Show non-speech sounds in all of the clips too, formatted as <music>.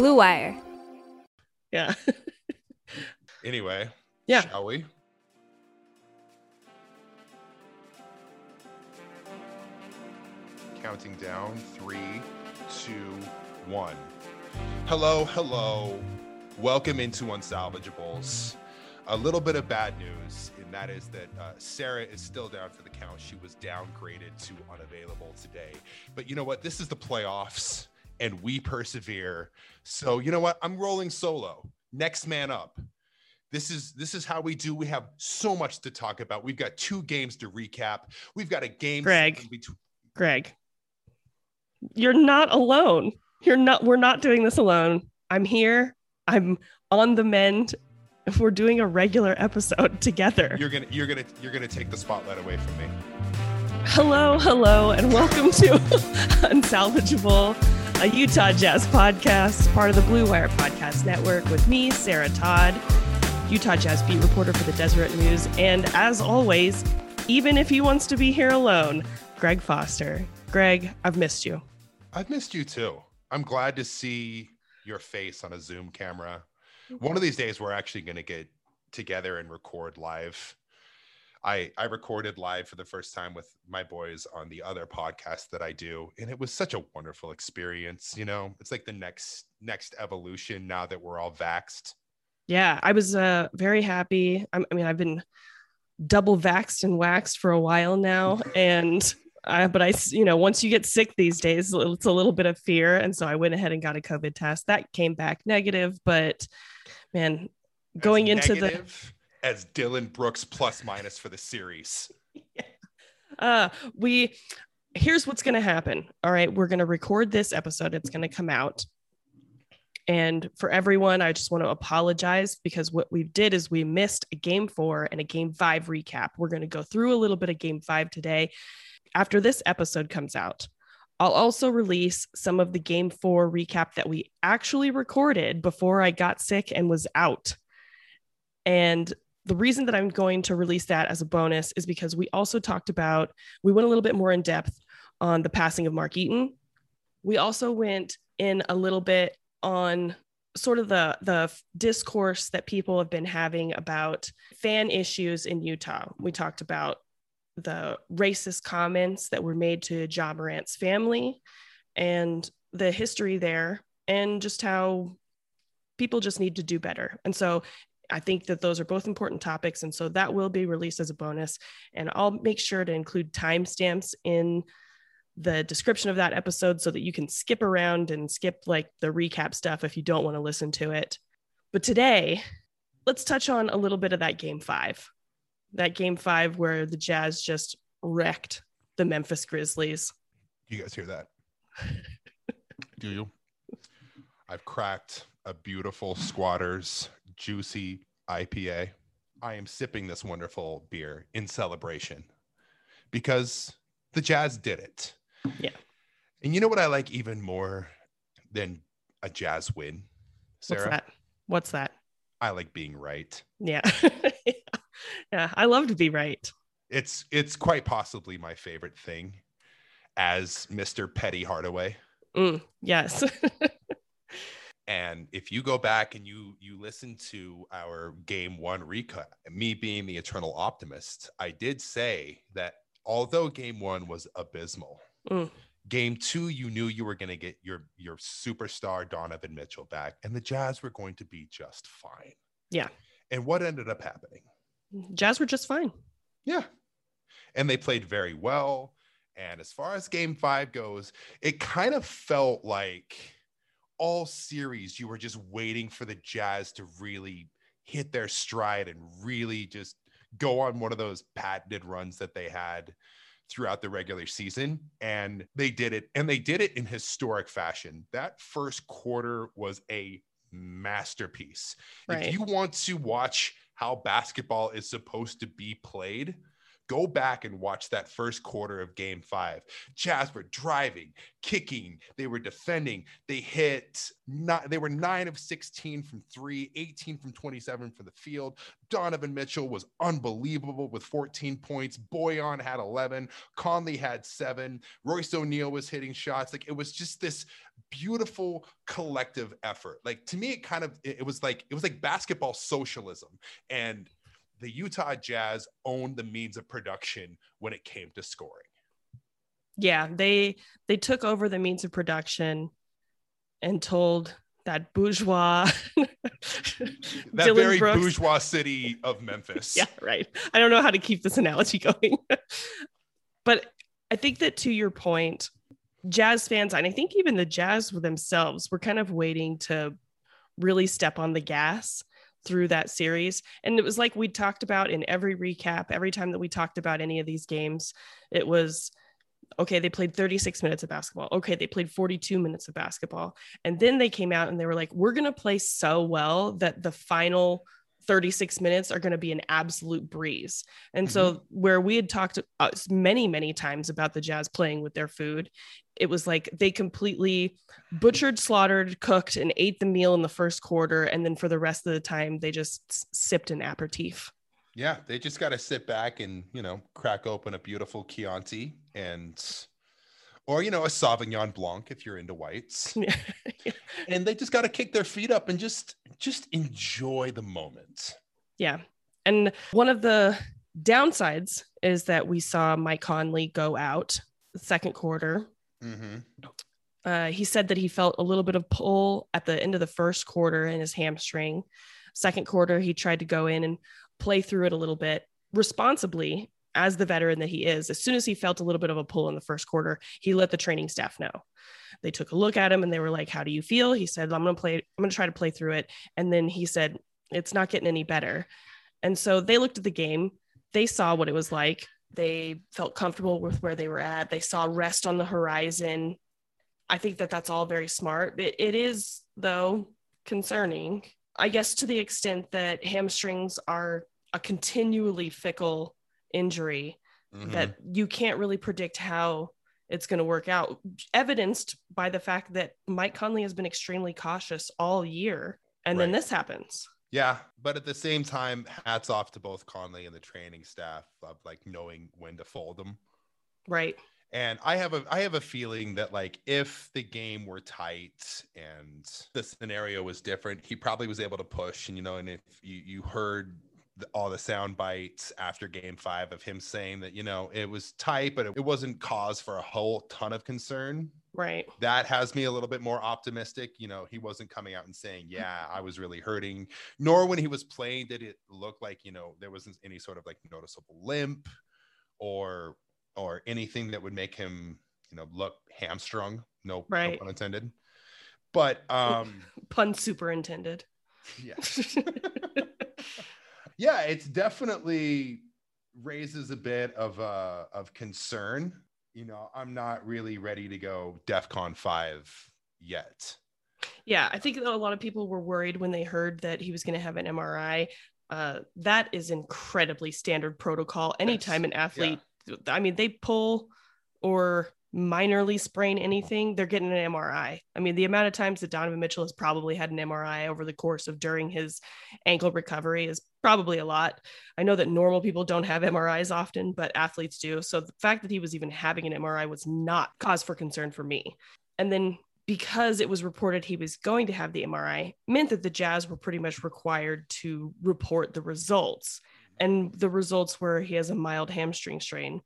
Blue Wire. Yeah. <laughs> Anyway, Yeah. shall we? Counting down three, two, one. Hello, hello. Welcome into Unsalvageables. A little bit of bad news, and that is that uh, Sarah is still down for the count. She was downgraded to unavailable today. But you know what? This is the playoffs, and we persevere. So you know what? I'm rolling solo. Next man up this is this is how we do we have so much to talk about we've got two games to recap we've got a game Greg. between Greg, you're not alone. You're not, we're not doing this alone. I'm here. I'm on the mend. If we're doing a regular episode <laughs> together. you're gonna you're gonna you're gonna take the spotlight away from me Hello, hello, and welcome to <laughs> Unsalvageable, a Utah Jazz podcast, part of the Blue Wire Podcast Network, with me, Sarah Todd, Utah Jazz beat reporter for the Deseret News, and as always, even if he wants to be here alone, Greg Foster. Greg, I've missed you. i've missed you too i'm glad to see your face on a zoom camera one of these days we're actually gonna get together and record live I, I recorded live for the first time with my boys on the other podcast that I do, and it was such a wonderful experience. You know, it's like the next next evolution now that we're all vaxxed. Yeah, I was uh, very happy. I'm, I mean, I've been double vaxxed and waxed for a while now, <laughs> and I, but I, you know, once you get sick these days, it's a little bit of fear, and so I went ahead and got a COVID test. That came back negative, but man, going as into the negative as Dillon Brooks plus minus for the series. <laughs> uh we here's what's going to happen all right? We're going to record this episode it's going to come out. And for everyone i just want to apologize because what we did is we missed a game four and a game five recap. We're going to go through a little bit of game five today after this episode comes out. I'll also release some of the game four recap that we actually recorded before i got sick and was out. And the reason that I'm going to release that as a bonus is because we also talked about, we went a little bit more in depth on the passing of Mark Eaton. We also went in a little bit on sort of the the discourse that people have been having about fan issues in Utah. We talked about the racist comments that were made to Ja Morant's family and the history there and just how people just need to do better. And so I think that those are both important topics. And so that will be released as a bonus. And I'll make sure to include timestamps in the description of that episode so that you can skip around and skip like the recap stuff if you don't want to listen to it. But today, let's touch on a little bit of that game five. That game five where the Jazz just wrecked the Memphis Grizzlies. You guys hear that? <laughs> Do you? I've cracked a beautiful squatters juicy IPA. I am sipping this wonderful beer in celebration because the Jazz did it. Yeah. And you know what I like even more than a Jazz win, What's that? What's that? I like being right. Yeah. <laughs> yeah. I love to be right. It's it's quite possibly my favorite thing as Mr. Petty Hardaway. Mm, yes. <laughs> And if you go back and you you listen to our game one recap, me being the eternal optimist, I did say that although game one was abysmal, Mm. game two you knew you were going to get your your superstar Donovan Mitchell back, and the Jazz were going to be just fine. Yeah. And what ended up happening? Jazz were just fine. Yeah. And they played very well. And as far as game five goes, it kind of felt like all series you were just waiting for the Jazz to really hit their stride and really just go on one of those patented runs that they had throughout the regular season and they did it and they did it in historic fashion. That first quarter was a masterpiece. Right. If you want to watch how basketball is supposed to be played, go back and watch that first quarter of game five. Jazz were driving, kicking, they were defending, they hit not they were nine of 16 from three, 18 from 27 from the field. Donovan Mitchell was unbelievable with 14 points. Bojan had 11. Conley had seven. Royce O'Neale was hitting shots. Like it was just this beautiful collective effort. Like to me, it kind of it was like it was like basketball socialism. And the Utah Jazz owned the means of production when it came to scoring. Yeah, they they took over the means of production and told that bourgeois <laughs> that very Brooks- bourgeois city of Memphis. <laughs> Yeah, right. I don't know how to keep this analogy <laughs> going. but I think that to your point, Jazz fans, and I think even the Jazz themselves were kind of waiting to really step on the gas through that series. And it was like we talked about in every recap, every time that we talked about any of these games, it was okay, they played 36 minutes of basketball. Okay, they played 42 minutes of basketball. And then they came out and they were like, we're going to play so well that the final 36 minutes are going to be an absolute breeze. And so, where we had talked uh, many, many times about the Jazz playing with their food, it was like they completely butchered, slaughtered, cooked, and ate the meal in the first quarter. And then for the rest of the time, they just sipped an aperitif. Yeah, they just got to sit back and, you know, crack open a beautiful Chianti and or you know, a Sauvignon Blanc if you're into whites. <laughs> and they just got to kick their feet up and just just enjoy the moment. Yeah. And one of the downsides is that we saw Mike Conley go out the second quarter. Mhm. Uh, he said that he felt a little bit of pull at the end of the first quarter in his hamstring. Second quarter, he tried to go in and play through it a little bit responsibly as the veteran that he is. As soon as he felt a little bit of a pull in the first quarter, he let the training staff know. They took a look at him and they were like, How do you feel? He said, I'm going to play, I'm going to try to play through it. And then he said, It's not getting any better. And so they looked at the game, they saw what it was like. They felt comfortable with where they were at. They saw rest on the horizon. I think that that's all very smart. It, it is, though, concerning, I guess, to the extent that hamstrings are a continually fickle injury Mhm. that you can't really predict how it's going to work out, evidenced by the fact that Mike Conley has been extremely cautious all year. And then this happens. Yeah, but at the same time, hats off to both Conley and the training staff of like knowing when to fold them. Right. And I have a I have a feeling that like if the game were tight and the scenario was different, he probably was able to push. And you know, and if you you heard the, all the sound bites after Game Five of him saying that you know it was tight, but it, it wasn't cause for a whole ton of concern. Right. That has me a little bit more optimistic. You know, he wasn't coming out and saying, "Yeah, I was really hurting," nor when he was playing did it look like you know there wasn't any sort of like noticeable limp or or anything that would make him you know look hamstrung no, no Right. pun intended but um <laughs> Pun superintended. <laughs> yeah <laughs> yeah it's definitely raises a bit of uh of concern you know i'm not really ready to go defcon 5 yet Yeah, I think a lot of people were worried when they heard that he was going to have an MRI. Uh, that is incredibly standard protocol. Anytime an athlete, I mean, they pull or minorly sprain anything, they're getting an MRI. I mean, the amount of times that Donovan Mitchell has probably had an MRI over the course of during his ankle recovery is probably a lot. I know that normal people don't have MRIs often, but athletes do. So the fact that he was even having an MRI was not cause for concern for me. And then because it was reported he was going to have the MRI, meant that the Jazz were pretty much required to report the results. And the results were he has a mild hamstring strain.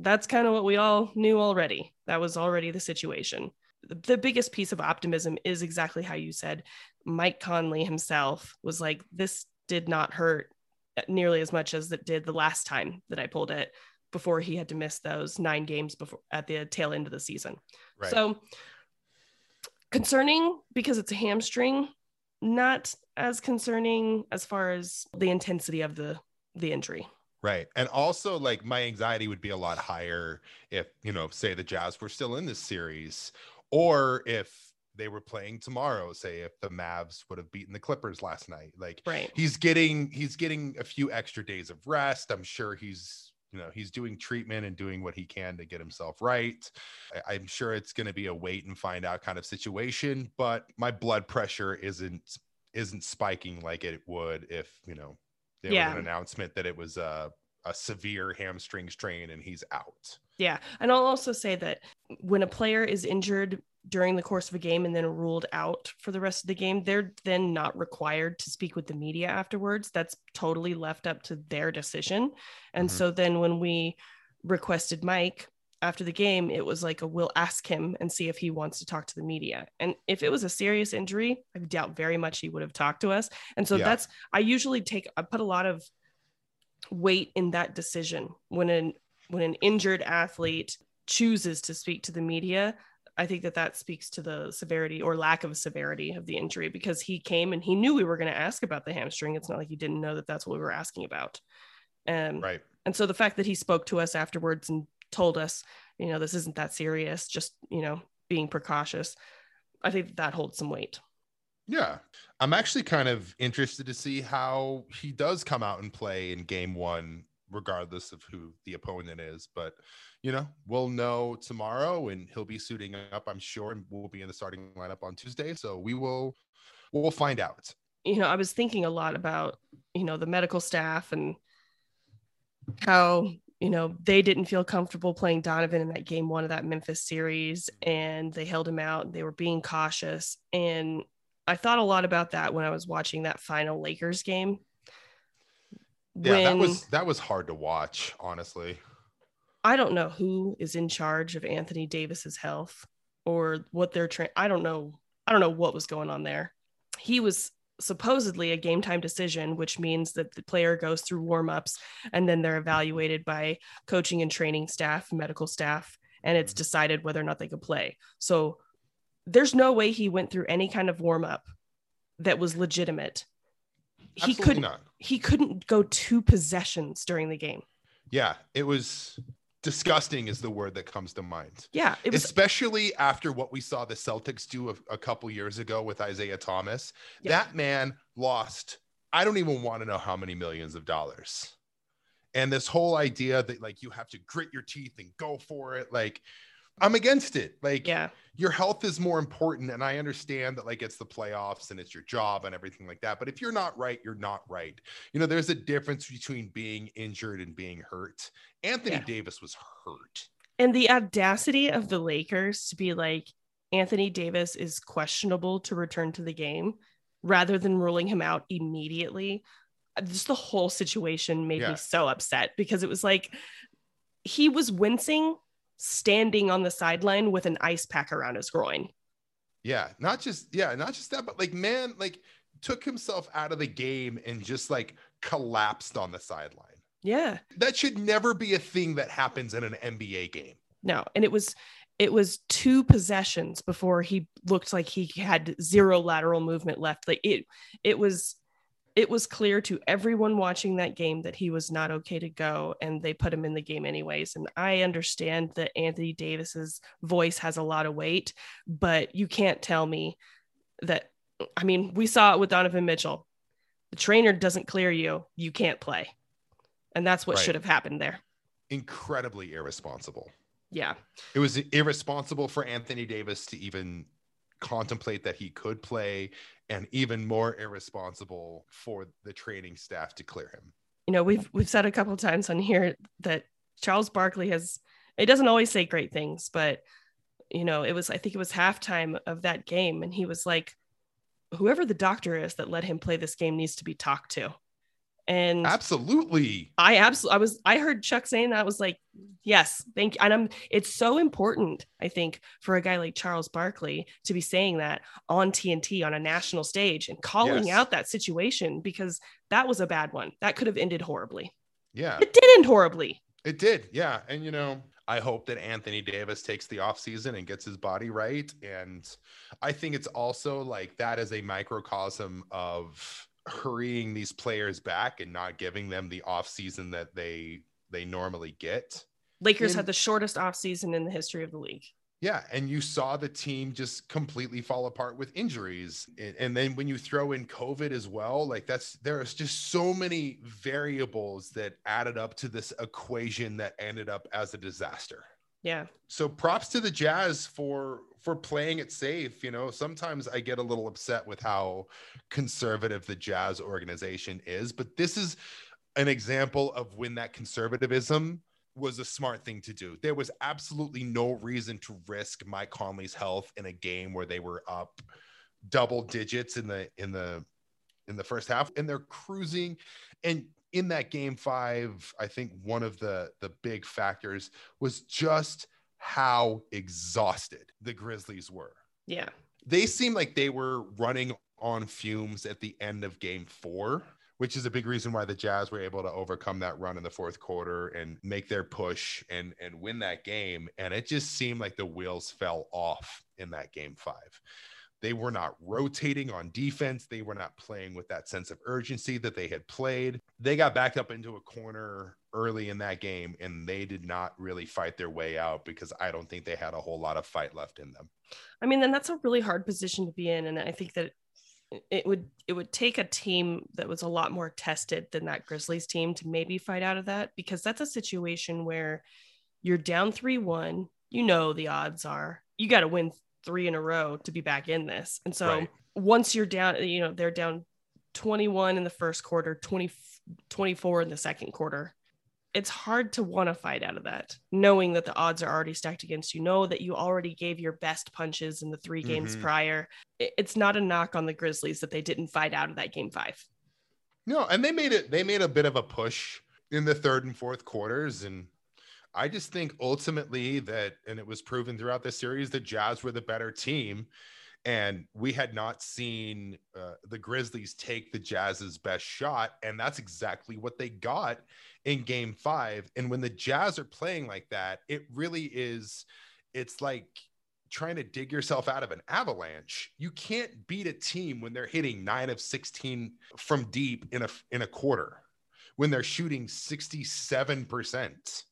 That's kind of what we all knew already. That was already the situation. The, the biggest piece of optimism is exactly how you said. Mike Conley himself was like, This did not hurt nearly as much as it did the last time that I pulled it before he had to miss those nine games before at the tail end of the season. right So concerning because it's a hamstring, not as concerning as far as the intensity of the the injury. Right. And also like my anxiety would be a lot higher if, you know, say the Jazz were still in this series or if they were playing tomorrow, say if the Mavs would have beaten the Clippers last night. Like Right. he's getting he's getting a few extra days of rest. I'm sure he's you know he's doing treatment and doing what he can to get himself right. I, I'm sure it's going to be a wait and find out kind of situation, but my blood pressure isn't isn't spiking like it would if you know there Yeah. was an announcement that it was a a severe hamstring strain and he's out. Yeah. And I'll also say that when a player is injured during the course of a game and then ruled out for the rest of the game, they're then not required to speak with the media afterwards. That's totally left up to their decision. And Mhm. so then when we requested Mike after the game, it was like a we'll ask him and see if he wants to talk to the media. And if it was a serious injury, I doubt very much he would have talked to us. And so Yeah. that's I usually take I put a lot of weight in that decision when an when an injured athlete chooses to speak to the media i think that that speaks to the severity or lack of severity of the injury because he came and he knew we were going to ask about the hamstring it's not like he didn't know that that's what we were asking about um, Right. and so the fact that he spoke to us afterwards and told us you know this isn't that serious just you know being precautious i think that, holds some weight Yeah. I'm actually kind of interested to see how he does come out and play in game one, regardless of who the opponent is. But, you know, we'll know tomorrow and he'll be suiting up, I'm sure, and we'll be in the starting lineup on Tuesday. So we will, we'll find out. you know, I was thinking a lot about, you know, the medical staff and how, you know, they didn't feel comfortable playing Donovan in that game one of that Memphis series and they held him out. They were being cautious. And I thought a lot about that when I was watching that final Lakers game. Yeah, that was that was hard to watch, honestly. I don't know who is in charge of Anthony Davis's health or what they're trying. I don't know. I don't know what was going on there. He was supposedly a game time decision, which means that the player goes through warm ups and then they're evaluated by coaching and training staff, medical staff, and it's Mhm. decided whether or not they could play. So there's no way he went through any kind of warm up that was legitimate. He couldn't. not. He couldn't go two possessions during the game. Yeah, it was disgusting is the word that comes to mind. Yeah, it was especially after what we saw the Celtics do a, a couple years ago with Isaiah Thomas. Yeah. That man lost, I don't even want to know how many millions of dollars. And this whole idea that like you have to grit your teeth and go for it, like I'm against it. Like yeah. your health is more important. And I understand that like it's the playoffs and it's your job and everything like that. But if you're not right, you're not right. You know, there's a difference between being injured and being hurt. Anthony Yeah. Davis was hurt. And the audacity of the Lakers to be like, Anthony Davis is questionable to return to the game rather than ruling him out immediately. Just the whole situation made Yeah. me so upset because it was like he was wincing standing on the sideline with an ice pack around his groin. Yeah, not just yeah, not just that, but like man, like took himself out of the game and just like collapsed on the sideline. Yeah. That should never be a thing that happens in an NBA game. No. And it was it was two possessions before he looked like he had zero lateral movement left. Like it it was it was clear to everyone watching that game that he was not okay to go and they put him in the game anyways and i understand that anthony davis's voice has a lot of weight but you can't tell me that i mean we saw it with donovan mitchell the trainer doesn't clear you you can't play and that's what Right. should have happened there Incredibly irresponsible. yeah It was irresponsible for Anthony Davis to even contemplate that he could play, and even more irresponsible for the training staff to clear him. you know we've we've said a couple times on here that Charles Barkley has it doesn't always say great things but you know it was I think it was halftime of that game and he was like whoever the doctor is that let him play this game needs to be talked to and Absolutely. I absolutely I was I heard Chuck saying that I was like yes thank you and I'm it's so important I think for a guy like Charles Barkley to be saying that on TNT on a national stage and calling Yes. out that situation because that was a bad one that could have ended horribly Yeah. it did end horribly It did, yeah. And you know, I hope that Anthony Davis takes the offseason and gets his body right. And I think it's also like that is a microcosm of hurrying these players back and not giving them the offseason that they they normally get. Lakers In- had the shortest offseason in the history of the league. Yeah, and you saw the team just completely fall apart with injuries. And, and then when you throw in COVID as well, like that's there's just so many variables that added up to this equation that ended up as a disaster. Yeah. So props to the Jazz for for playing it safe, you know. Sometimes I get a little upset with how conservative the Jazz organization is, but this is an example of when that conservatism was a smart thing to do. There was absolutely no reason to risk Mike Conley's health in a game where they were up double digits in the in the in the first half and they're cruising and in that game 5 I think one of the the big factors was just how exhausted the Grizzlies were. Yeah. They seemed like they were running on fumes at the end of game 4 which is a big reason why the Jazz were able to overcome that run in the fourth quarter and make their push and and win that game. And it just seemed like the wheels fell off in that game five. They were not rotating on defense. They were not playing with that sense of urgency that they had played. They got backed up into a corner early in that game and they did not really fight their way out because I don't think they had a whole lot of fight left in them. I mean, then that's a really hard position to be in. And I think that it would it would take a team that was a lot more tested than that Grizzlies team to maybe fight out of that because that's a situation where you're down 3-1, you know the odds are you got to win 3 in a row to be back in this. And so Right. once you're down, you know, they're down 21 in the first quarter, 20 24 in the second quarter. It's hard to want to fight out of that, knowing that the odds are already stacked against you. Know that you already gave your best punches in the 3 games Mhm. prior it's not a knock on the Grizzlies that they didn't fight out of that game five. No, and they made it. They made a bit of a push in the third and fourth quarters, and I just think ultimately that, and it was proven throughout the series, the Jazz were the better team, and we had not seen uh, the Grizzlies take the Jazz's best shot, and that's exactly what they got in Game Five. And when the Jazz are playing like that, it really is. It's like trying to dig yourself out of an avalanche. You can't beat a team when they're hitting 9 of 16 from deep in a in a quarter when they're shooting 67%.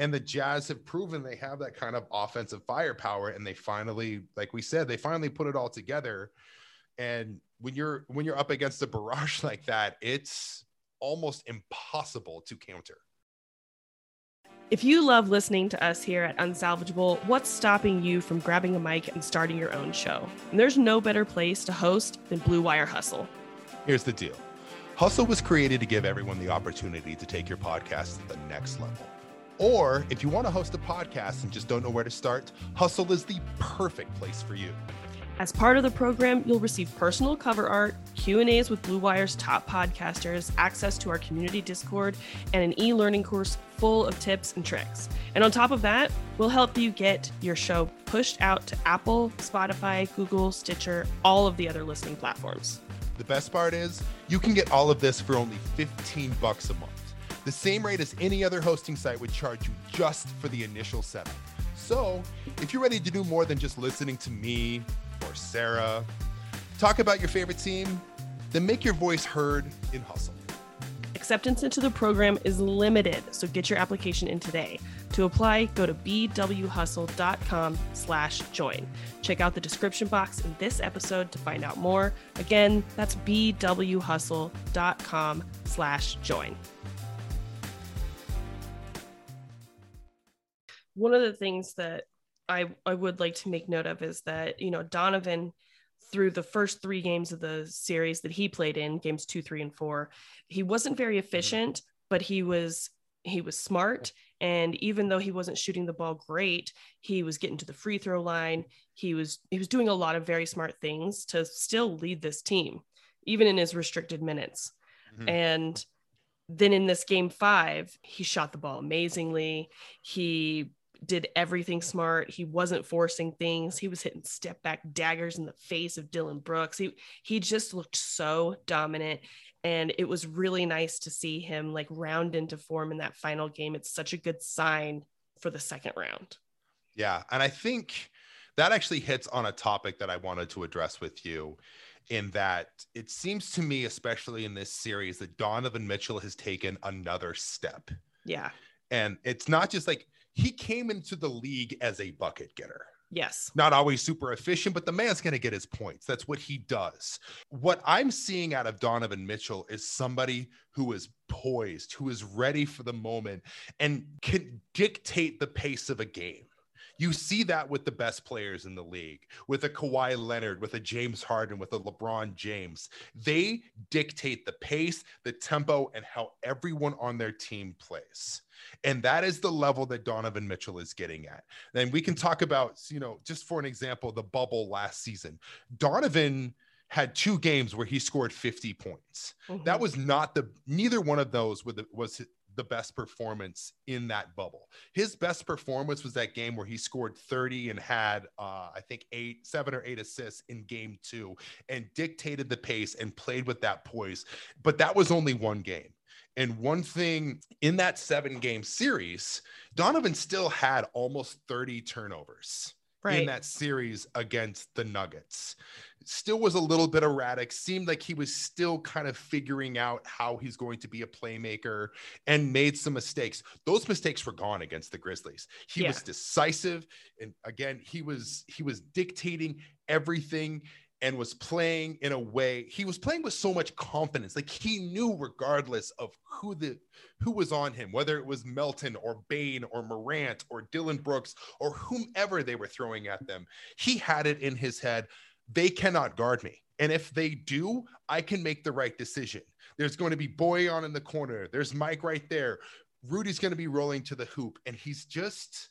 And the Jazz have proven they have that kind of offensive firepower and they finally like we said they finally put it all together and when you're when you're up against a barrage <laughs> like that it's almost impossible to counter. If you love listening to us here at Unsalvageable, what's stopping you from grabbing a mic and starting your own show? And there's no better place to host than Blue Wire Hustle. Here's the deal Hustle was created to give everyone the opportunity to take your podcast to the next level. Or if you want to host a podcast and just don't know where to start, Hustle is the perfect place for you. As part of the program, you'll receive personal cover art, Q&As with Blue Wire's top podcasters, access to our community Discord, and an e-learning course full of tips and tricks. And on top of that, we'll help you get your show pushed out to Apple, Spotify, Google, Stitcher, all of the other listening platforms. The best part is you can get all of this for only 15 bucks a month. The same rate as any other hosting site would charge you just for the initial setup. So, if you're ready to do more than just listening to me or Sarah talk about your favorite team, then make your voice heard in Hustle. Acceptance into the program is limited, so get your application in today. To apply, go to bwhustle.com slash join. Check out the description box in this episode to find out more. Again, that's bwhustle.com slash join. One of the things that I, I would like to make note of is that, you know, Donovan through the first three games of the series that he played in, games two, three, and four, he wasn't very efficient, but he was he was smart. And even though he wasn't shooting the ball great, he was getting to the free throw line. He was he was doing a lot of very smart things to still lead this team, even in his restricted minutes. Mhm. And then in this game five, he shot the ball amazingly. He did everything smart. He wasn't forcing things. He was hitting step back daggers in the face of Dillon Brooks. He he just looked so dominant. And it was really nice to see him like round into form in that final game. It's such a good sign for the second round. Yeah. And I think that actually hits on a topic that I wanted to address with you in that it seems to me, especially in this series, that Donovan Mitchell has taken another step. Yeah. And it's not just like he came into the league as a bucket getter. Yes. Not always super efficient, but the man's going to get his points. That's what he does. What I'm seeing out of Donovan Mitchell is somebody who is poised, who is ready for the moment and can dictate the pace of a game. You see that with the best players in the league, with a Kawhi Leonard, with a James Harden, with a LeBron James. They dictate the pace, the tempo, and how everyone on their team plays. And that is the level that Donovan Mitchell is getting at. Then we can talk about, you know, just for an example, the bubble last season. Donovan had two games where he scored 50 points. Mhm. That was not the neither one of those was was the best performance in that bubble. His best performance was that game where he scored 30 and had uh, I think eight, seven or eight assists in game two and dictated the pace and played with that poise. But that was only one game. And one thing in that seven game series, Donovan still had almost 30 turnovers right. in that series against the Nuggets. Still was a little bit erratic, seemed like he was still kind of figuring out how he's going to be a playmaker and made some mistakes. Those mistakes were gone against the Grizzlies. He Yeah. was decisive and again, he was he was dictating everything and was playing in a way he was playing with so much confidence. Like he knew regardless of who the who was on him whether it was Melton or Bane or Morant or Dillon Brooks or whomever they were throwing at them he had it in his head they cannot guard me. And if they do I can make the right decision. There's going to be Bojan in the corner. There's Mike right there. Rudy's going to be rolling to the hoop. And he's just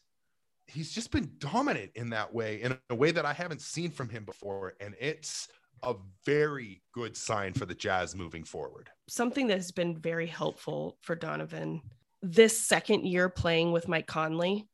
he's just been dominant in that way in a way that I haven't seen from him before. And it's a very good sign for the Jazz moving forward. something that has been very helpful for Donovan this second year playing with Mike Conley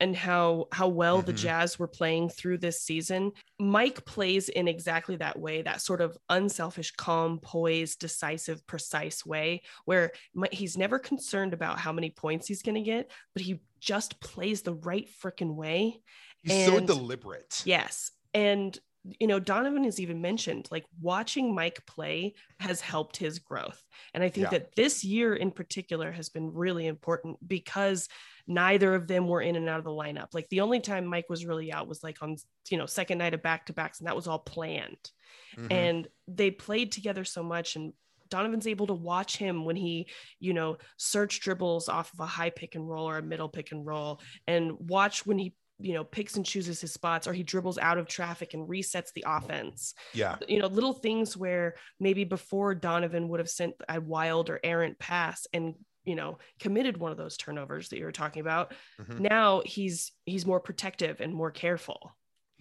and how how well the Mhm. Jazz were playing through this season. Mike plays in exactly that way, that sort of unselfish, calm, poised, decisive, precise way where he's never concerned about how many points he's going to get, but he just plays the right freaking way. He's so deliberate. Yes. And you know, Donovan has even mentioned like watching Mike play has helped his growth. And I think Yeah. that this year in particular has been really important because neither of them were in and out of the lineup. Like the only time Mike was really out was like on, you know, second night of back to backs, and that was all planned. Mhm. And they played together so much. And Donovan's able to watch him when he, you know, search dribbles off of a high pick and roll or a middle pick and roll, and watch when he, you know, picks and chooses his spots or he dribbles out of traffic and resets the offense. yeah. You know, little things where maybe before Donovan would have sent a wild or errant pass and you know committed one of those turnovers that you were talking about Mhm. now he's he's more protective and more careful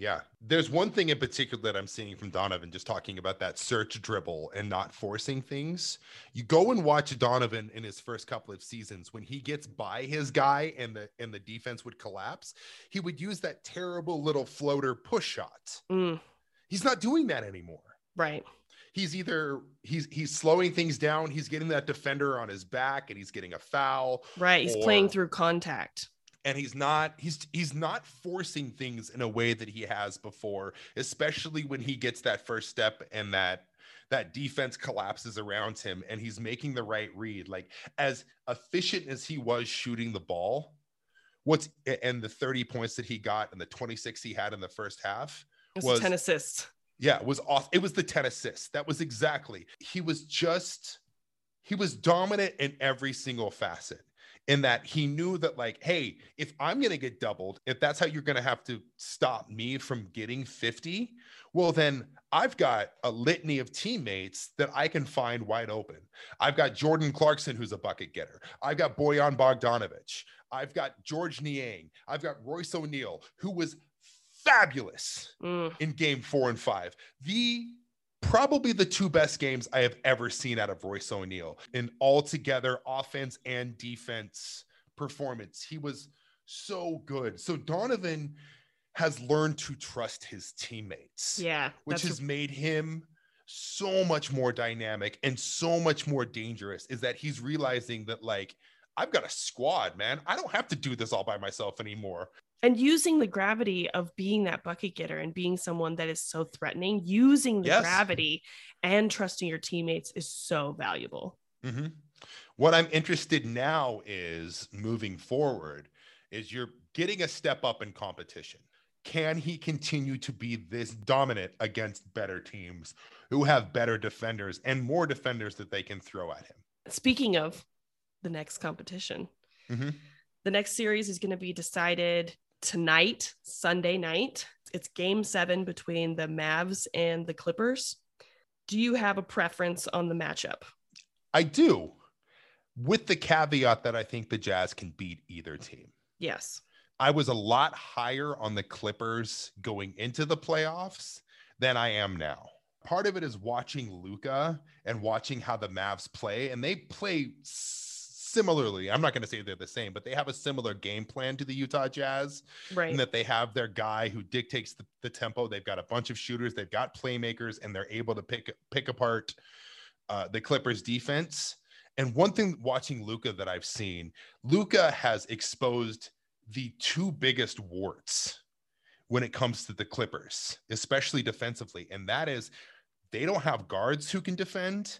Yeah. There's one thing in particular that I'm seeing from Donovan, just talking about that search dribble and not forcing things. You go and watch Donovan in his first couple of seasons when he gets by his guy and the and the defense would collapse, he would use that terrible little floater push shot. Mm, He's not doing that anymore. right He's either he's he's slowing things down, he's getting that defender on his back and he's getting a foul, right he's playing through contact and he's not he's he's not forcing things in a way that he has before especially when he gets that first step and that that defense collapses around him and he's making the right read like as efficient as he was shooting the ball what's and the 30 points that he got and the 26 he had in the first half it's was- 10 assists yeah, it was off. It was the 10 assists. That was exactly. He was just, he was dominant in every single facet. In that he knew that, like, hey, if I'm going to get doubled, if that's how you're going to have to stop me from getting 50, well, then I've got a litany of teammates that I can find wide open. I've got Jordan Clarkson, who's a bucket getter. I've got Bojan Bogdanovic. I've got Georges Niang. I've got Royce O'Neale, who was fabulous Mm, in game four and five. The probably the two best games I have ever seen out of Royce O'Neale in altogether offense and defense performance. He was so good. So Donovan has learned to trust his teammates, yeah which has made him so much more dynamic and so much more dangerous. Is that he's realizing that like I've got a squad, man. I don't have to do this all by myself anymore. And using the gravity of being that bucket getter and being someone that is so threatening, using the Yes. gravity and trusting your teammates is so valuable. hmm What I'm interested now is moving forward is you're getting a step up in competition. Can he continue to be this dominant against better teams who have better defenders and more defenders that they can throw at him? Speaking of the next competition, Mhm. the next series is going to be decided tonight, Sunday night. It's game seven between the Mavs and the Clippers. Do you have a preference on the matchup? I do, with the caveat that I think the Jazz can beat either team. Yes. I was a lot higher on the Clippers going into the playoffs than I am now. Part of it is watching Luka and watching how the Mavs play, and they play similarly. I'm not going to say they're the same, but they have a similar game plan to the Utah Jazz Right. in that they have their guy who dictates the, the tempo. They've got a bunch of shooters, they've got playmakers, and they're able to pick pick apart uh, the Clippers defense. And one thing watching Luka that I've seen, Luka has exposed the two biggest warts when it comes to the Clippers, especially defensively, and that is they don't have guards who can defend,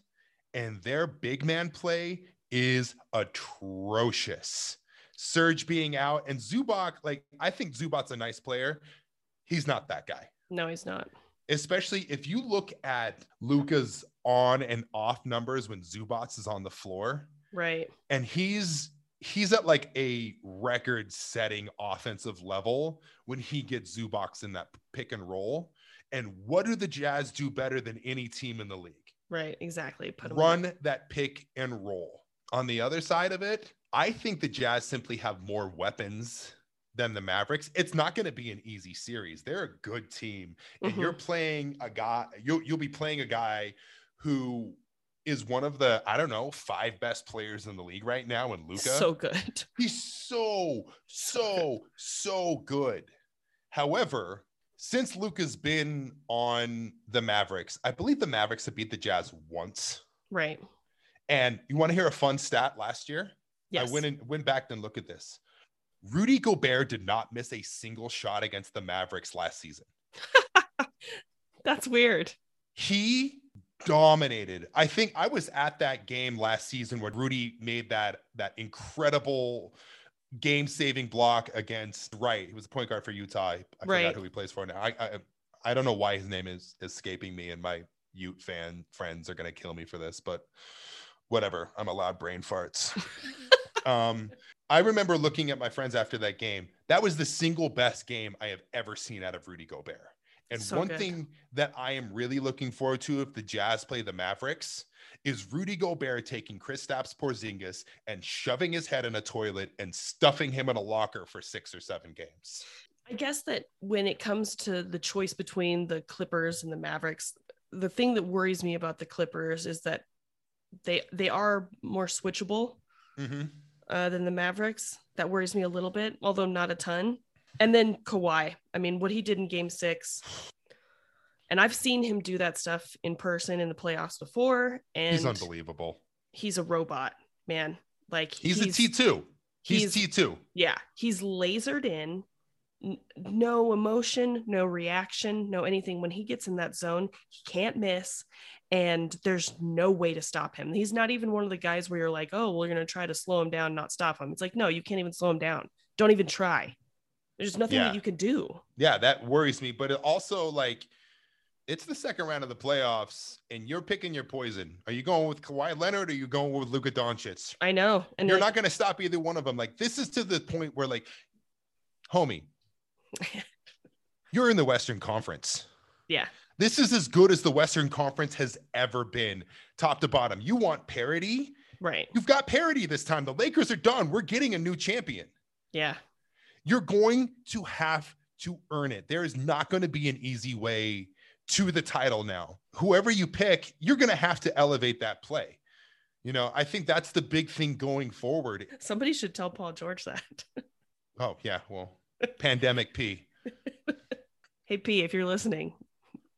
and their big man play is atrocious. Serge being out and Zubac, like I think Zubac's a nice player. He's not that guy. no, he's not. Especially if you look at Luka's on and off numbers when Zubac is on the floor, Right. and he's he's at like a record setting offensive level when he gets Zubac in that pick and roll. And what do the Jazz do better than any team in the league? Right. Exactly. Put Run that pick and roll. On the other side of it, I think the Jazz simply have more weapons than the Mavericks. It's not going to be an easy series. They're a good team, and Mhm. you're playing a guy. You'll you'll be playing a guy who is one of the I don't know five best players in the league right now and Luka. So good. <laughs> He's so, so, so good. However, since Luka's been on the Mavericks, I believe the Mavericks have beat the Jazz once. Right. And you want to hear a fun stat last year? Yes. I went and went back and look at this. Rudy Gobert did not miss a single shot against the Mavericks last season. <laughs> That's weird. He dominated. I think I was at that game last season where Rudy made that that incredible game-saving block against Wright. He was a point guard for Utah. I forgot who he plays for now. I, I I don't know why his name is escaping me, and my Ute fan friends are gonna kill me for this, but whatever. I'm allowed brain farts. <laughs> um, I remember looking at my friends after that game. That was the single best game I have ever seen out of Rudy Gobert. And So one good. thing that I am really looking forward to if the Jazz play the Mavericks is Rudy Gobert taking Kristaps Porzingis and shoving his head in a toilet and stuffing him in a locker for six or seven games. I guess that when it comes to the choice between the Clippers and the Mavericks, the thing that worries me about the Clippers is that they they are more switchable Mhm. uh, than the Mavericks. That worries me a little bit, although not a ton. And then Kawhi. I mean, what he did in Game Six, and I've seen him do that stuff in person in the playoffs before, and He's unbelievable. he's a robot, man. Like He's, a T2. He's, he's- T2. yeah, he's lasered in. N- no emotion, no reaction, no anything. When he gets in that zone, he can't miss, and there's no way to stop him. He's not even one of the guys where you're like, oh, we're gonna try to slow him down, not stop him. It's like, no, you can't even slow him down. Don't even try. There's nothing Yeah. that you can do. Yeah, that worries me. But it also like it's the second round of the playoffs, and you're picking your poison. Are you going with Kawhi Leonard or are you going with Luka Doncic? I know, and you're like, not going to stop either one of them. Like this is to the point where, like, homie, <laughs> you're in the Western Conference. yeah, This is as good as the Western Conference has ever been, top to bottom. You want parity? right, You've got parity this time. The Lakers are done. We're getting a new champion. yeah, You're going to have to earn it. There is not going to be an easy way to the title now. Whoever you pick, you're going to have to elevate that play. You know, I think that's the big thing going forward. somebody should tell Paul George that. Oh, yeah. Well, pandemic P. <laughs> hey P, if you're listening,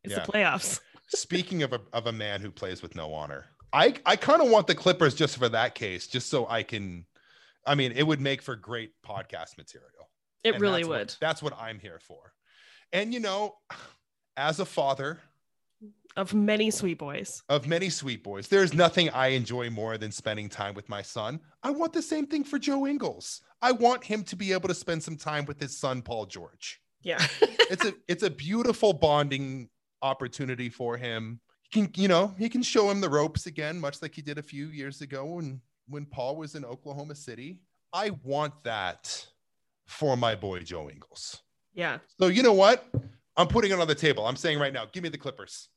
it's Yeah. the playoffs. <laughs> Speaking of a, of a man who plays with no honor, I, I kind of want the Clippers just for that case, just so I can. I mean, it would make for great podcast material. It And really that's what- would. that's what I'm here for. And you know, as a father Of many sweet boys. of many sweet boys, there's nothing I enjoy more than spending time with my son. I want the same thing for Joe Ingles. I want him to be able to spend some time with his son Paul George. Yeah. It's a it's a beautiful bonding opportunity for him. He can, you know, he can show him the ropes again, much like he did a few years ago when when Paul was in Oklahoma City. I want that for my boy Joe Ingles. yeah. So you know what? I'm putting it on the table. I'm saying right now, give me the Clippers.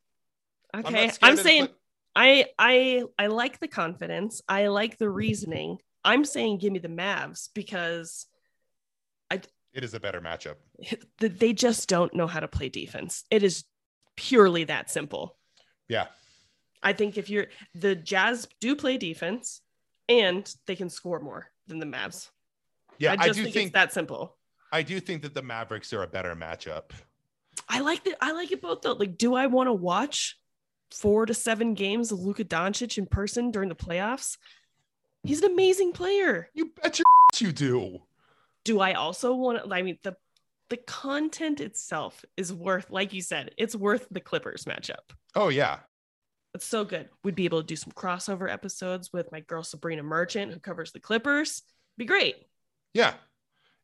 I'm Okay. I'm saying Clip- I I I like the confidence. I like the reasoning. I'm saying give me the Mavs because I it is a better matchup. <laughs> they just don't know how to play defense. It is purely that simple. Yeah. I think if you're the Jazz do play defense and they can score more than the Mavs. Yeah, I I, do think, think it's that simple. I do think that the Mavericks are a better matchup. I like that. I like it both though. Like, do I want to watch four to seven games of Luka Doncic in person during the playoffs? He's an amazing player. You bet your <laughs> you do. Do I also want to? I mean, the the content itself is worth, like you said, it's worth the Clippers matchup. Oh yeah. It's so good. We'd be able to do some crossover episodes with my girl Sabrina Merchant, who covers the Clippers. Be great. Yeah.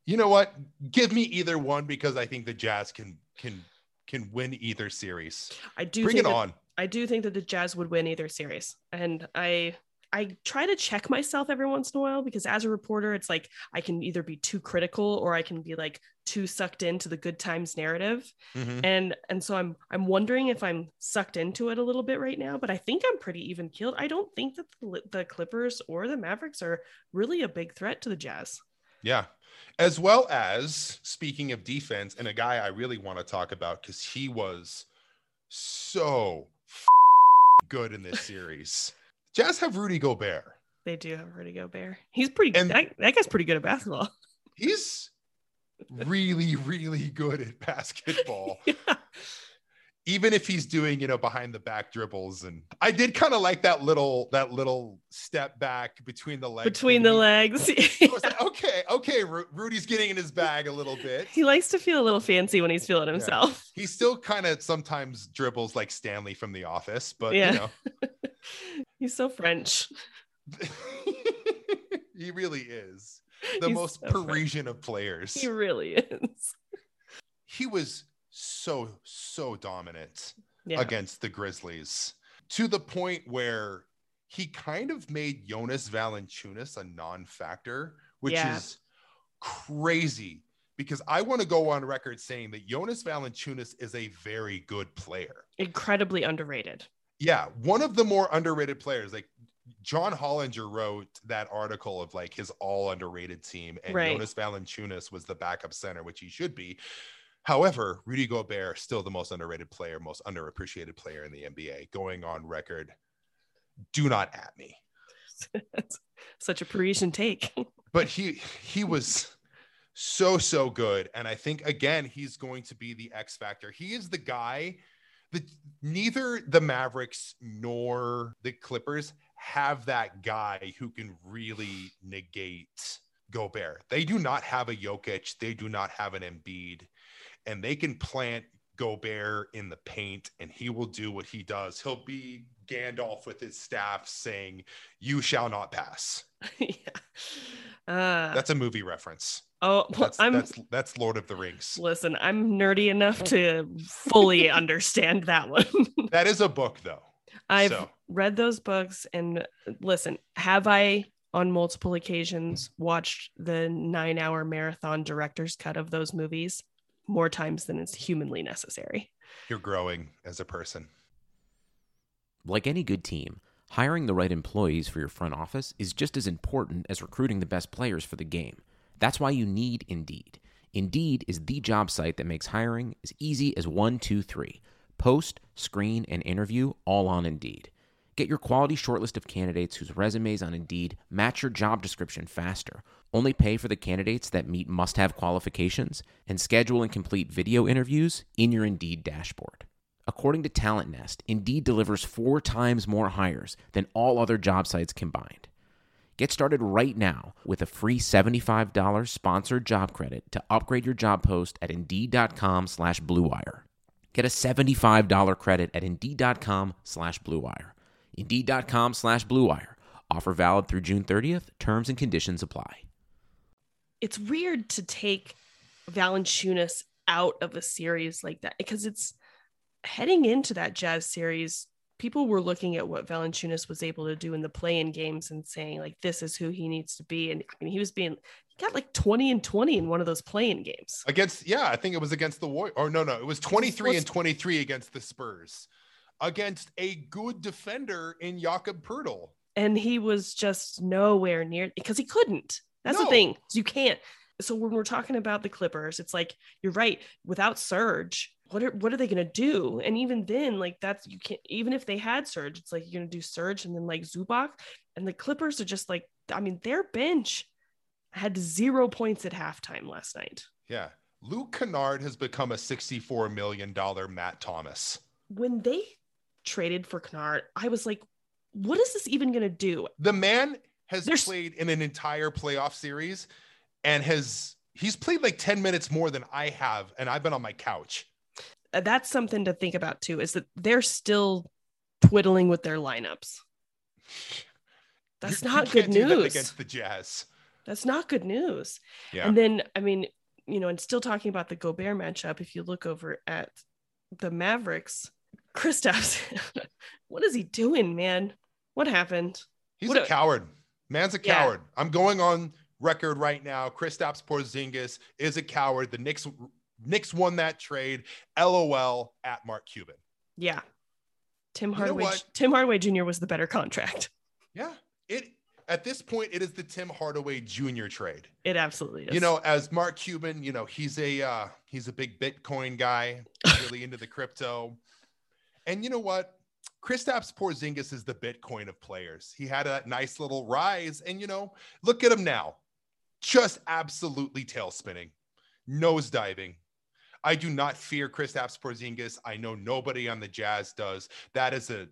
You know what? Give me either one because I think the Jazz can can can win either series. I do Bring it that- on. I do think that the Jazz would win either series. And I I try to check myself every once in a while because as a reporter, it's like I can either be too critical or I can be like too sucked into the good times narrative. Mhm. And and so I'm I'm wondering if I'm sucked into it a little bit right now, but I think I'm pretty even keeled. I don't think that the, the Clippers or the Mavericks are really a big threat to the Jazz. Yeah. As well as speaking of defense, and a guy I really want to talk about because he was so f- good in this series. Jazz have Rudy Gobert. They do have Rudy Gobert. He's pretty And- that, that guy's pretty good at basketball. <laughs> He's really, really good at basketball. <laughs> yeah. Even if he's doing you know behind the back dribbles and i did kind of like that little that little step back between the legs Between the legs. <laughs> Was like, <laughs> okay okay Ru- rudy's getting in his bag a little bit he likes to feel a little fancy when he's feeling himself. he still kind of sometimes dribbles like stanley from the office but Yeah. you know <laughs> He's so French. he really is the He's most so French. parisian of players He really is. he was so so dominant Yeah. against the Grizzlies to the point where he kind of made Jonas Valanciunas a non-factor, which Yeah. is crazy because I want to go on record saying that Jonas Valanciunas is a very good player. Incredibly underrated. Yeah, one of the more underrated players. Like John Hollinger wrote that article of like his all underrated team, and Right. Jonas Valanciunas was the backup center, which he should be. However, Rudy Gobert still the most underrated player, most underappreciated player in the NBA. Going on record, do not at me. <laughs> Such a Parisian take. <laughs> But he he was so so good, and I think again he's going to be the X factor. He is the guy that neither the Mavericks nor the Clippers have that guy who can really negate Gobert. They do not have a Jokic. They do not have an Embiid, and they can plant Gobert in the paint, and he will do what he does. He'll be Gandalf with his staff saying, "You shall not pass." <laughs> yeah. Uh, That's a movie reference. oh, well, That's I'm that's that's Lord of the Rings. listen. I'm nerdy enough to fully <laughs> understand that one. <laughs> That is a book though. I've So. read those books and listen, have I on multiple occasions watched the nine hour marathon director's cut of those movies more times than is humanly necessary? You're growing as a person. Like any good team, hiring the right employees for your front office is just as important as recruiting the best players for the game. That's why you need Indeed. Indeed is the job site that makes hiring as easy as one, two, three. Post, screen, and interview all on Indeed. Get your quality shortlist of candidates whose resumes on Indeed match your job description faster. Only pay for the candidates that meet must have qualifications and schedule and complete video interviews in your Indeed dashboard. According to Talent Nest, Indeed delivers four times more hires than all other job sites combined. Get started right now with a free $75 sponsored job credit to upgrade your job post at Indeed.com slash BlueWire. Get a $75 credit at Indeed.com slash BlueWire. Indeed.com slash BlueWire. Offer valid through June 30th. Terms and conditions apply. It's weird to take Valanciunas out of a series like that because it's heading into that Jazz series people were looking at what Valanciunas was able to do in the play-in games and saying like this is who he needs to be. And I mean, he was being he got like 20 and 20 in one of those play-in games. Against yeah, I think it was against the Warriors. Or no, no, it was 23 and 23 against the Spurs. Against a good defender in Jakob Poeltl. And he was just nowhere near because he couldn't. That's no. the thing. You can't. So when we're talking about the Clippers, it's like you're right. Without Serge, what are what are they gonna do? And even then, like that's you can't even if they had Serge, it's like you're gonna do Serge and then like Zubac. And the Clippers are just like, I mean, their bench had zero points at halftime last night. Yeah. Luke Kennard has become a $64 million Matt Thomas. When they traded for Kennard, I was like, what is this even gonna do? The man has There's... played in an entire playoff series and has he's played like 10 minutes more than I have, and I've been on my couch. Uh, that's something to think about too is that they're still twiddling with their lineups. That's you, not you good news. against the jazz. That's not good news. Yeah. and then i mean you know and still talking about the gobert matchup if you look over at the mavericks Kristaps, <laughs> what is he doing man? What happened? He's what a, a coward man's a coward yeah. i'm going on record right now Kristaps Porzingis is a coward the Knicks Knicks won that trade. LOL at Mark Cuban. Yeah. Tim Hardaway Tim Hardaway Jr. was the better contract. Yeah. It at this point it is the Tim Hardaway Jr. trade. It absolutely is. You know, as Mark Cuban, you know, he's a uh he's a big Bitcoin guy, <laughs> really into the crypto. And you know what? Kristaps Porzingis is the Bitcoin of players. He had a nice little rise, and you know, look at him now, just absolutely tail spinning, nose diving, I do not fear Kristaps Porzingis. I know nobody on the Jazz does. That is a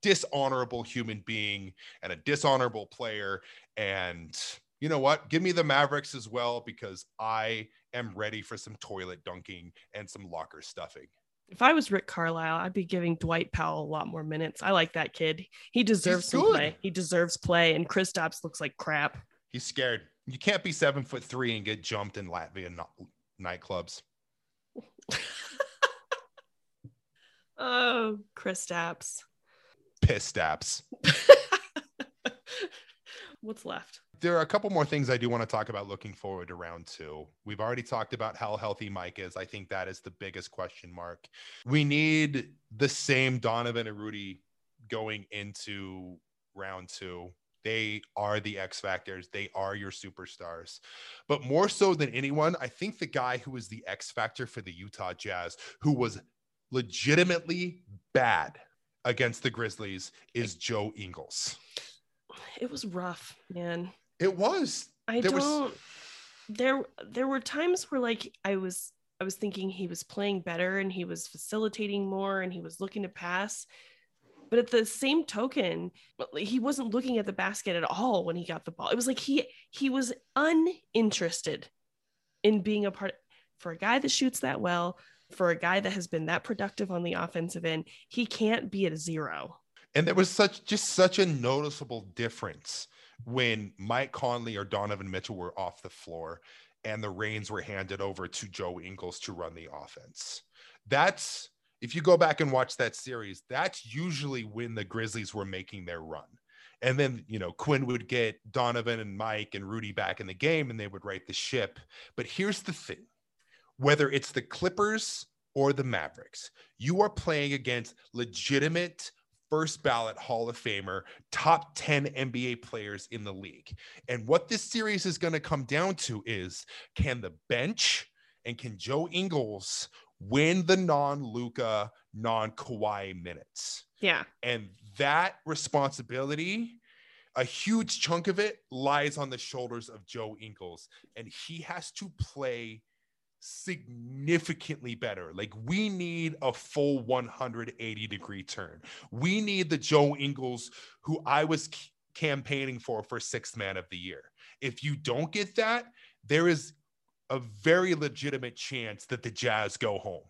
dishonorable human being and a dishonorable player. And you know what? Give me the Mavericks as well because I am ready for some toilet dunking and some locker stuffing. If I was Rick Carlisle, I'd be giving Dwight Powell a lot more minutes. I like that kid. He deserves some play. He deserves play. And Kristaps looks like crap. He's scared. You can't be seven foot three and get jumped in Latvian nightclubs. <laughs> oh, Kristaps. Pistaps. <laughs> What's left? There are a couple more things I do want to talk about looking forward to round two. We've already talked about how healthy Mike is. I think that is the biggest question mark. We need the same Donovan and Rudy going into round two. They are the X factors. They are your superstars. But more so than anyone, I think the guy who was the X factor for the Utah Jazz, who was legitimately bad against the Grizzlies, is Joe Ingles. It was rough, man. It was. I there don't. Was... There, there were times where like I was, I was thinking he was playing better and he was facilitating more and he was looking to pass but at the same token, he wasn't looking at the basket at all when he got the ball. It was like he he was uninterested in being a part for a guy that shoots that well, for a guy that has been that productive on the offensive end, he can't be at a zero. And there was such just such a noticeable difference when Mike Conley or Donovan Mitchell were off the floor and the reins were handed over to Joe Ingles to run the offense. That's if you go back and watch that series, that's usually when the Grizzlies were making their run. And then, you know, Quinn would get Donovan and Mike and Rudy back in the game and they would right the ship. But here's the thing whether it's the Clippers or the Mavericks, you are playing against legitimate first ballot Hall of Famer, top 10 NBA players in the league. And what this series is going to come down to is can the bench and can Joe Ingles win the non Luka, non Kawhi minutes. Yeah. And that responsibility, a huge chunk of it lies on the shoulders of Joe Ingles. And he has to play significantly better. Like we need a full 180 degree turn. We need the Joe Ingles who I was campaigning for for sixth man of the year. If you don't get that, there is a very legitimate chance that the Jazz go home.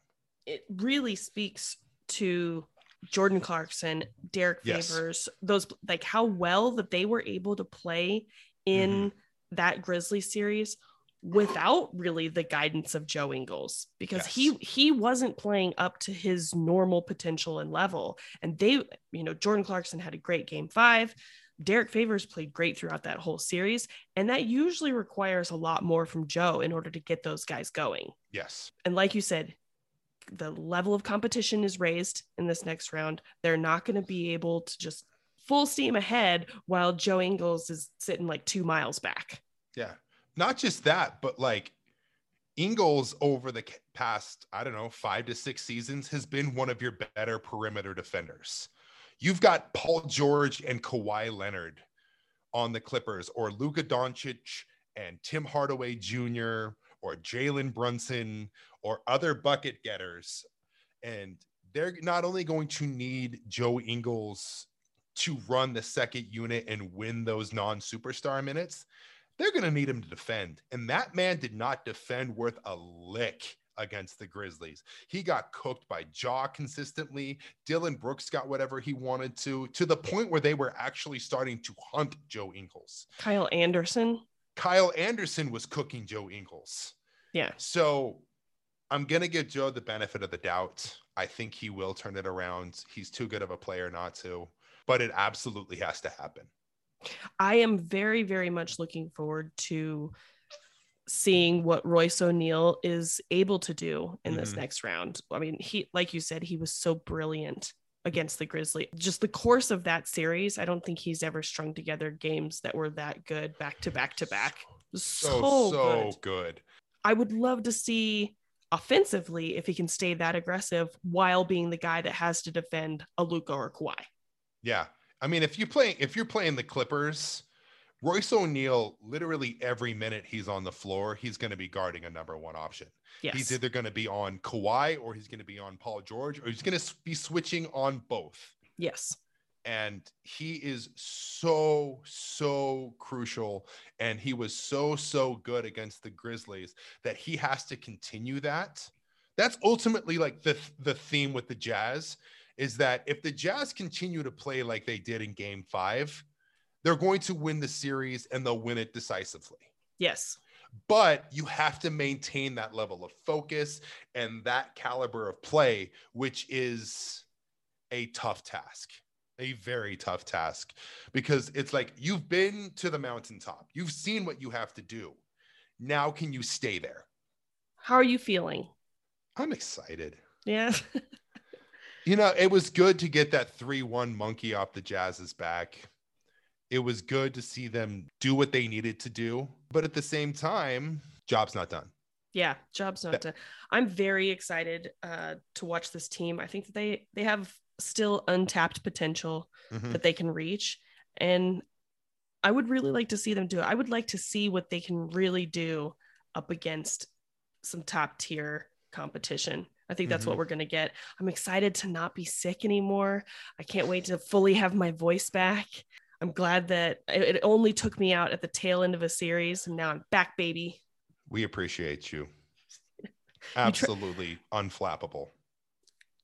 It really speaks to Jordan Clarkson, Derek Yes. Favors, those like how well that they were able to play in Mm-hmm. that Grizzly series without really the guidance of Joe Ingles because Yes. he he wasn't playing up to his normal potential and level. And they, you know, Jordan Clarkson had a great game five. Derek Favors played great throughout that whole series. And that usually requires a lot more from Joe in order to get those guys going Yes. and like you said the level of competition is raised in this next round they're not going to be able to just full steam ahead while joe ingles is sitting like two miles back Yeah. Not just that, but like Ingles over the past, I don't know, five to six seasons has been one of your better perimeter defenders. You've got Paul George and Kawhi Leonard on the Clippers, or Luka Doncic and Tim Hardaway Jr., or Jalen Brunson, or other bucket getters. And they're not only going to need Joe Ingles to run the second unit and win those non superstar minutes, they're going to need him to defend. And that man did not defend worth a lick against the Grizzlies. He got cooked by Ja consistently. Dillon Brooks got whatever he wanted to, to the point where they were actually starting to hunt Joe Ingles. kyle anderson Kyle Anderson was cooking Joe Ingles. yeah So I'm going to give Joe the benefit of the doubt. I think he will turn it around. He's too good of a player not to, but it absolutely has to happen. I am very very much looking forward to seeing what royce o'neale is able to do in this Mhm. next round i mean he like you said he was so brilliant against the grizzly just the course of that series i don't think he's ever strung together games that were that good back to back to back so, So, so good good. I would love to see offensively if he can stay that aggressive while being the guy that has to defend a Luka or Kawhi. Yeah. I mean, if you play if you're playing the Clippers, Royce O'Neale, literally every minute he's on the floor, he's going to be guarding a number one option. Yes. He's either going to be on Kawhi or he's going to be on Paul George or he's going to be switching on both. yes. And he is so, so crucial. And he was so, so good against the Grizzlies that he has to continue that. That's ultimately like the, the theme with the Jazz is that if the Jazz continue to play like they did in game five, they're going to win the series and they'll win it decisively Yes. but you have to maintain that level of focus and that caliber of play, which is a tough task, a very tough task, because it's like you've been to the mountaintop, you've seen what you have to do. Now, can you stay there? How are you feeling? I'm excited. Yeah. <laughs> You know, it was good to get that 3 1 monkey off the Jazz's back. It was good to see them do what they needed to do. But at the same time, job's not done. yeah. Job's not done. I'm very excited uh, to watch this team. I think that they they have still untapped potential Mhm. that they can reach. And I would really like to see them do it. I would like to see what they can really do up against some top tier competition. I think that's what mm-hmm. we're going to get. I'm excited to not be sick anymore. I can't wait to fully have my voice back. I'm glad that it only took me out at the tail end of a series and now I'm back, baby. We appreciate you. <laughs> Absolutely unflappable.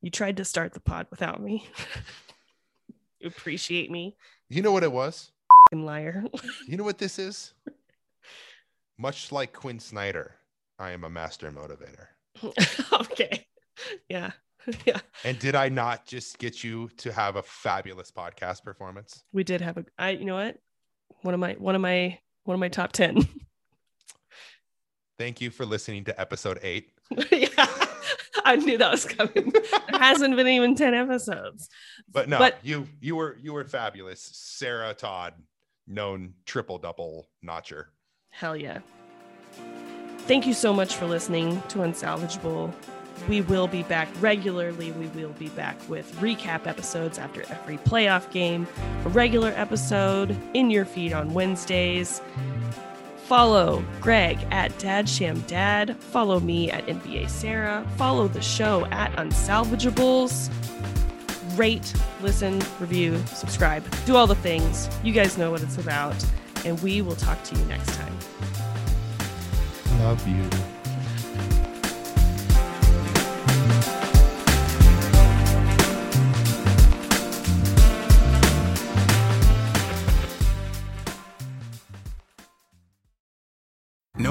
You tried to start the pod without me. <laughs> you appreciate me, You know what it was? liar. You know what this is? Much like Quinn Snyder, I am a master motivator. <laughs> okay. <laughs> Yeah. <laughs> Yeah. And did I not just get you to have a fabulous podcast performance? We did have a I you know what? One of my one of my one of my top 10. Thank you for listening to episode eight. <laughs> yeah. I knew that was coming. There hasn't been even 10 episodes. But no, But- you you were you were fabulous. Sarah Todd, known triple double notcher. Hell yeah. Thank you so much for listening to Unsalvageable. We will be back regularly. We will be back with recap episodes after every playoff game, a regular episode in your feed on Wednesdays. Follow Greg at DadShamDad. Follow me at NBA Sarah. Follow the show at Unsalvageables. rate, listen, review, subscribe, do all the things. You guys know what it's about. And we will talk to you next time. Love you.